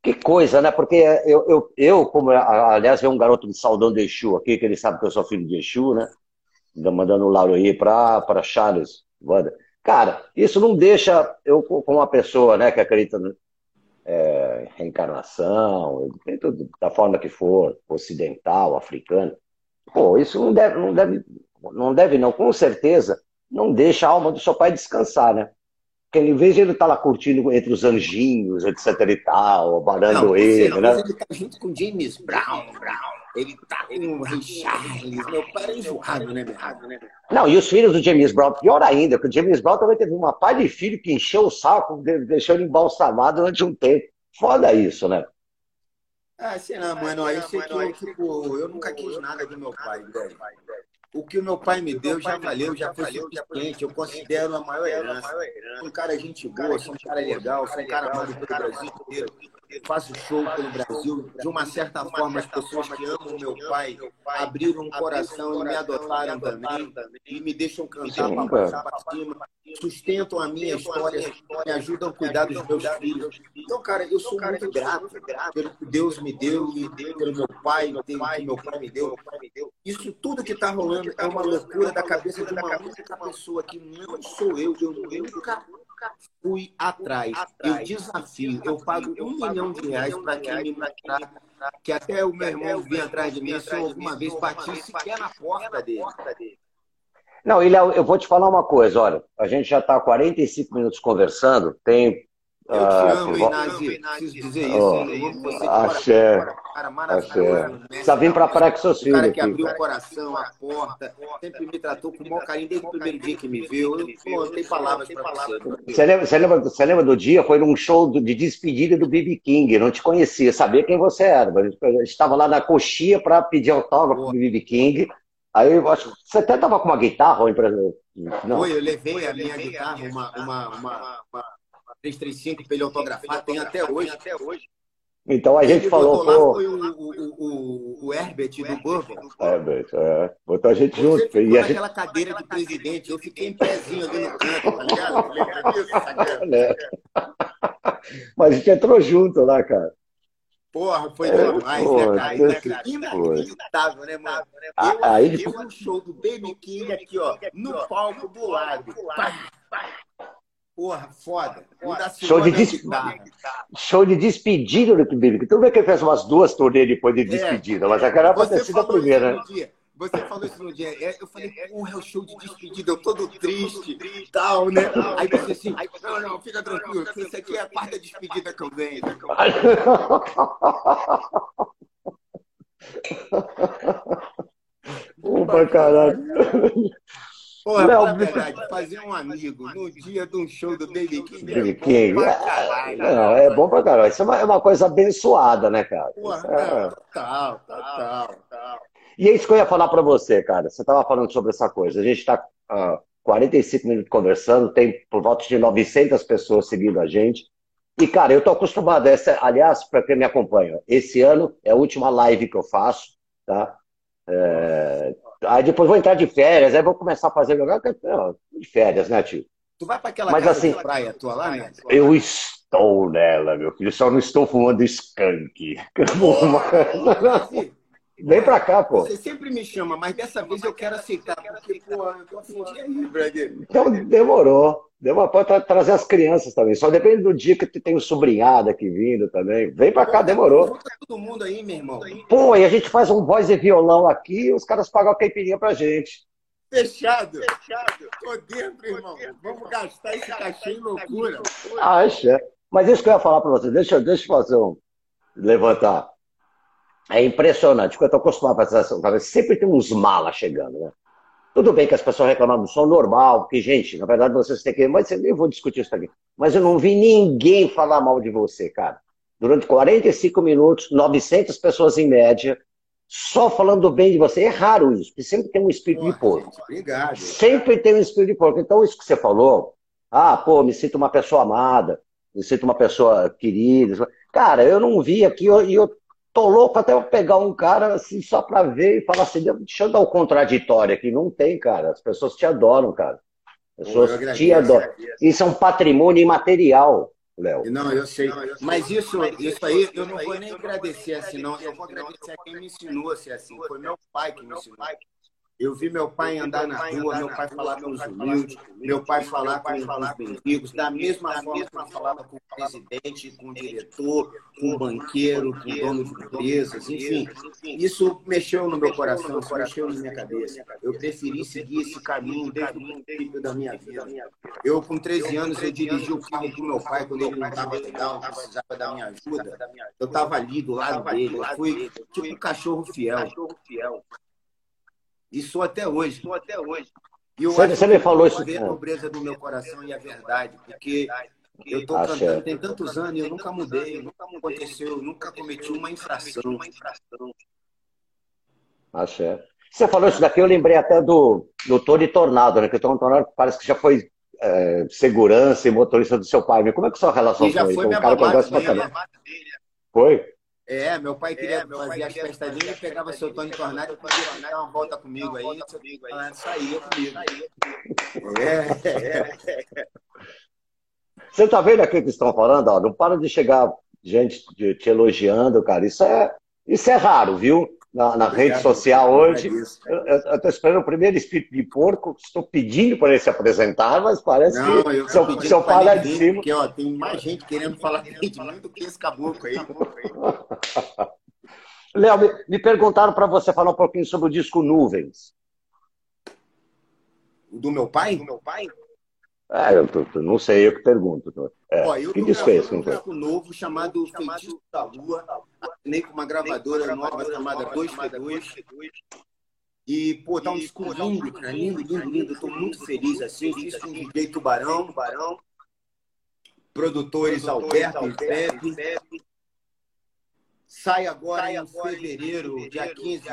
Que coisa, né? Porque eu, eu, eu como aliás, é um garoto de saudão de Exu aqui, que ele sabe que eu sou filho de Exu, né? Mandando o Laroí para Charles. Wanda. Cara, isso não deixa eu, como uma pessoa né, que acredita em é, reencarnação, da forma que for, ocidental, africana, pô, isso não deve, não deve, não deve não, com certeza, não deixa a alma do seu pai descansar, né? Porque em vez de ele estar tá lá curtindo entre os anjinhos, etc e tal, barando ele, né? Ele tá junto com James Brown, Brown. Ele tá com o Ray Charles. Meu pai era enjoado, né, né? Não, e os filhos do James Brown, pior ainda, porque o James Brown também teve uma pai de filho que encheu o saco, deixou ele embalsamado durante um tempo. Foda isso, né? Ah, sei lá, mano. Eu sei que eu, tipo, eu nunca quis nada do meu pai, velho. O que o meu pai me deu já valeu, já foi suficiente. Eu considero a maior herança. Sou um cara gente boa, sou um cara legal, sou um cara amado pelo Brasil inteiro faço show pelo Brasil. De uma certa forma, as pessoas que amam meu pai abriram um coração e me adotaram também e me deixam cantar para cima, sustentam a minha história, me ajudam a cuidar dos meus filhos. Então, cara, eu sou muito grato pelo que Deus me deu e pelo meu pai, pelo que meu pai me deu. Isso tudo que está rolando é uma loucura da cabeça de uma única pessoa que não sou eu. Eu nunca fui atrás. Eu desafio, eu pago um milhão de reais para quem me mostrar que até o meu irmão vir atrás de mim se eu alguma vez bati sequer na porta dele. Não, Ilha, eu vou te falar uma coisa, olha, a gente já está 45 minutos conversando, tem eu te ah, amo, Inácio. Preciso dizer isso. Você axé. Cara maravilhoso. Precisa vir para a com seus filhos. O cara que abriu o coração, a porta, sempre me tratou com o maior carinho desde o primeiro dia que me viu. Eu, pô, não tenho palavras para você. Você lembra, você, lembra, você lembra do dia? Foi num show de despedida do BB King. Eu não te conhecia, sabia quem você era. Mas a gente estava lá na coxia para pedir autógrafo do BB King. Aí eu acho você até estava com uma guitarra ou Não. Foi, eu levei a minha guitarra, uma, uma, uma 335 para ele autografar, tem até hoje. Até hoje. Então a gente ele falou. Lá foi o, o, o, o Herbert do Bourbon. Herbert, é. Botou a gente Você junto. Ficou e a gente... cadeira de presidente, eu fiquei em pezinho ali no canto, tá ligado? Lembra disso, é. Mas a gente entrou junto lá, cara. Porra, foi é, demais, porra, né, cara? Inacreditável, né, mano? Eu aí ele... um show do Baby King aqui, ó, no palco do lado. Pá, pá. Porra, foda. Show de, des... Show de despedida do Kibiri. Tudo bem que ele fez umas duas turnês depois de é. despedida, é. mas aquela ter sido a primeira. Né? Você falou isso no dia. É, eu falei, porra, é o show de despedida, eu todo triste e tal, né? Aí você assim, não, não, fica tranquilo, isso aqui é a quarta despedida que eu venho. Né, Bom pra caralho. Porra, Léo, pra verdade, fazer um amigo no dia de um show do Baby King. Baby King. É, caralho, não, é bom pra caralho. Isso é uma, é uma coisa abençoada, né, cara? Porra, é... total, total, total. E é isso que eu ia falar pra você, cara. Você tava falando sobre essa coisa. A gente tá uh, 45 minutos conversando, tem por volta de 900 pessoas seguindo a gente. E, cara, eu tô acostumado. Essa, aliás, para quem me acompanha, esse ano é a última live que eu faço, tá? É, Aí depois vou entrar de férias, aí vou começar a fazer lugar de férias, né, tio? Tu vai para aquela Mas, casa assim, praia tua lá, né? Eu estou nela, meu filho. Só não estou fumando skunk. Vem pra cá, pô. Você sempre me chama, mas dessa vez eu quero aceitar, porque, pô, eu tô de aí, brother. Então, demorou. Demorou. Pode trazer as crianças também. Só depende do dia que tu tem um sobrinhado aqui vindo também. Vem pra cá, demorou. Junta todo mundo aí, meu irmão. Pô, e a gente faz um voz e violão aqui e os caras pagam a caipirinha pra gente. Fechado. Fechado. Tô dentro, irmão. Vamos gastar esse cachê em loucura. Acha. Mas isso que eu ia falar pra você. Deixa, deixa eu fazer um... Levantar é impressionante, porque eu estou acostumado a fazer essa sempre tem uns malas chegando, né? Tudo bem que as pessoas reclamam do som normal, que, gente, na verdade vocês têm que. Mas eu vou discutir isso aqui. Mas eu não vi ninguém falar mal de você, cara. Durante 45 minutos, 900 pessoas em média, só falando bem de você. É raro isso, porque sempre tem um espírito Porra, de porco. Gente, obrigado. Sempre tem um espírito de porco. Então, isso que você falou, ah, pô, me sinto uma pessoa amada, me sinto uma pessoa querida. Cara, eu não vi aqui, e eu, eu Tô louco até eu pegar um cara assim só pra ver e falar assim, deixa eu dar o um contraditório aqui. Não tem, cara. As pessoas te adoram, cara. As pessoas agradeço, te adoram. Isso é um patrimônio imaterial, Léo. Não, eu sei. Mas isso, isso aí, eu não vou nem agradecer assim, não. Eu vou agradecer a quem me ensinou a ser assim. Foi meu pai que me ensinou. Eu vi meu pai andar na rua, meu pai falar com os humildes, meu pai falar com os mendigos, da mesma forma que falava com o presidente, com o diretor, com o banqueiro, com o dono de empresas, enfim. Isso mexeu no meu coração, isso mexeu na minha cabeça. Eu preferi seguir esse caminho desde o princípio da minha vida. Eu, com 13 anos, eu dirigi o carro do meu pai quando ele não estava legal, precisava da minha ajuda. Eu estava ali do lado dele, eu fui tipo um cachorro fiel. E sou até hoje. Sou até hoje. E eu você, você me falou isso. a nobreza do meu coração e a verdade, porque eu estou cantando tem tantos anos e eu nunca mudei, nunca aconteceu, nunca cometi uma infração. Axé. Você falou isso daqui, eu lembrei até do, do Tony Tornado, né? Que o Tony Tornado parece que já foi é, segurança e motorista do seu pai. Como é que é a sua relação e com ele? Foi um cara que eu gosto dele. Foi? É, meu pai queria é, meu fazer as festas dele, pegava seu Tony Tornado e pedia dar uma volta comigo aí, volta comigo aí. saía comigo. É, é. Você tá vendo aquilo que estão falando? Ó, não para de chegar gente te elogiando, cara. Isso é, isso é raro, viu? Na, na rede social hoje. Eu estou esperando o primeiro espírito de porco, estou pedindo para ele se apresentar, mas parece não, que eu se eu, se eu falar de cima. Porque, ó, tem mais gente querendo falar de mim do que esse caboclo aí. Léo, me, me perguntaram para você falar um pouquinho sobre o disco Nuvens. Do meu pai? Do meu pai? É, eu, eu não sei, eu que pergunto. É, Ó, eu que disco é esse? Um disco novo chamado Feitiço da Lua. Assinei com uma gravadora nova chamada 2 E, pô, tá um disco lindo, cara. Lindo, lindo, lindo. Eu tô muito feliz assim. Fiz com o DJ Tubarão. Tubarão. Produtores Alberto e Pepe. Sai agora em fevereiro, dia 15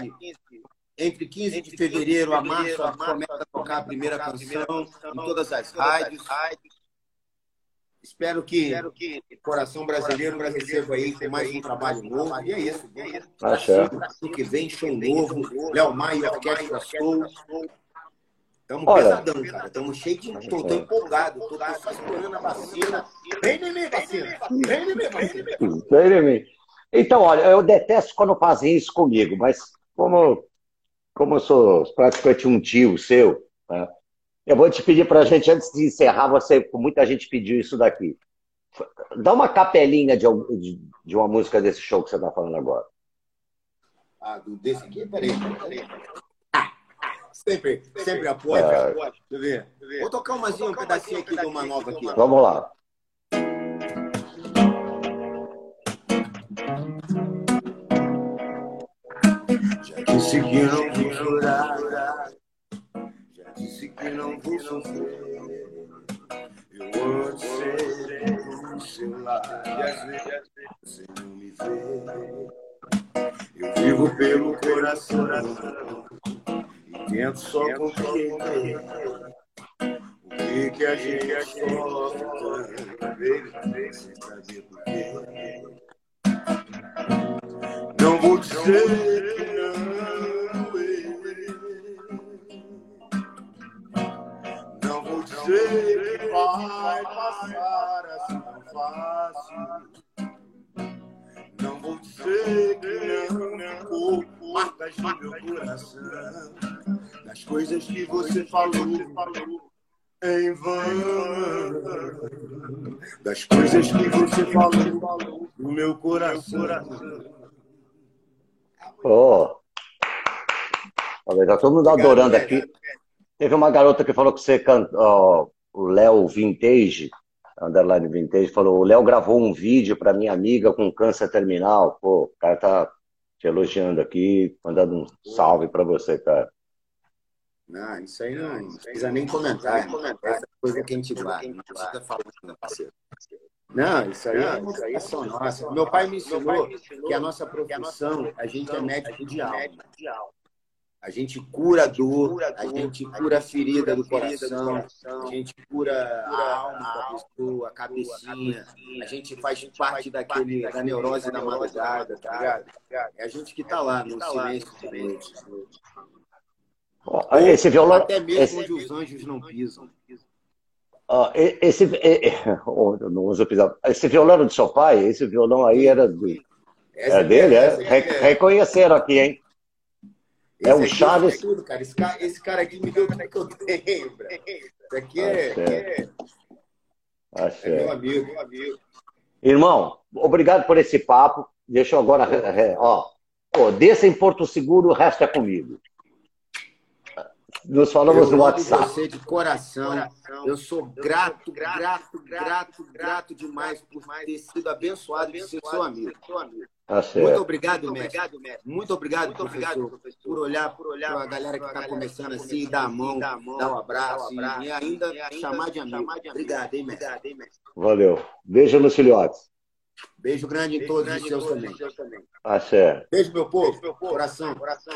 entre 15 de fevereiro a março, a começa a tocar a primeira canção em todas as rádios. Espero que o Coração Brasileiro receba aí com mais um trabalho novo. E é isso. Tá certo. Que vem, show novo. Léo Maia, Orquestra Soul. Estamos pesadão, cara. Estamos cheios de. Tô empolgado. Tô, só esperando a vacina. Vem em mim, vacina. Vem em mim, vacina. Vem em mim. Então, olha, eu detesto quando fazem isso comigo, mas como como eu sou praticamente um tio seu, né? eu vou te pedir para a gente, antes de encerrar, você, muita gente pediu isso daqui. Dá uma capelinha de, de, de uma música desse show que você está falando agora. Ah, desse aqui? Peraí, peraí. Sempre, sempre apoio. É... Deixa eu ver. Vou tocar umazinha, um pedacinho aqui de uma nova aqui. Vamos lá. Já disse que não vou chorar. Já disse que não vou sofrer. Eu ando sempre no seu lado e às vezes você não me vê. Eu vivo pelo coração e tento só compreender o que, a gente sofre tanto. Não vou dizer dizer que vai passar assim tão fácil. Não vou dizer que não ficou marcas no meu coração das coisas que você falou, em vão. Das coisas que você falou no meu coração. Pô. Olha, tá todo mundo adorando aqui. Teve uma garota que falou que você cantou, o Léo Vintage, underline Vintage, falou: o Léo gravou um vídeo para minha amiga com câncer terminal. Pô, o cara tá te elogiando aqui, mandando um salve para você, cara. Não, isso aí não, não precisa nem comentar. Essa coisa que a gente guarda, não precisa falar, meu parceiro. Não, isso aí é uma criação nossa. Meu pai me ensinou que a nossa profissão, a gente é médico de alma. A gente cura a dor, a gente cura a ferida do coração, a gente cura a alma da pessoa, a cabecinha, a gente faz parte daquele, da neurose da madrugada, tá ligado? É a gente que tá lá no silêncio de noite. Esse violão. Até mesmo esse... onde os anjos não pisam. Esse, não uso pisar. Esse violão do seu pai, esse violão aí era, do, era dele, é? Re, reconheceram aqui, hein? Esse é um Chaves. Tudo, cara. Esse, cara. esse cara aqui me deu tudo que eu tenho, bro. Isso aqui é, é, é meu amigo, meu amigo. Irmão, obrigado por esse papo. Deixa eu agora. Ó, ó, desça em Porto Seguro, o resto é comigo. Nos falamos no WhatsApp. você de coração. Eu sou grato, grato, grato, grato demais por ter sido abençoado de ser seu amigo. Tá Muito obrigado, mestre. Muito obrigado, Muito professor, professor, por olhar, por olhar para a galera que está começando assim, dar a mão, dar um abraço e, e ainda chamar de amigo. Obrigado, hein, mestre. Valeu. Beijo nos filhotes. Beijo grande em todos os seus também. Axé. Beijo, meu povo. Coração. Coração.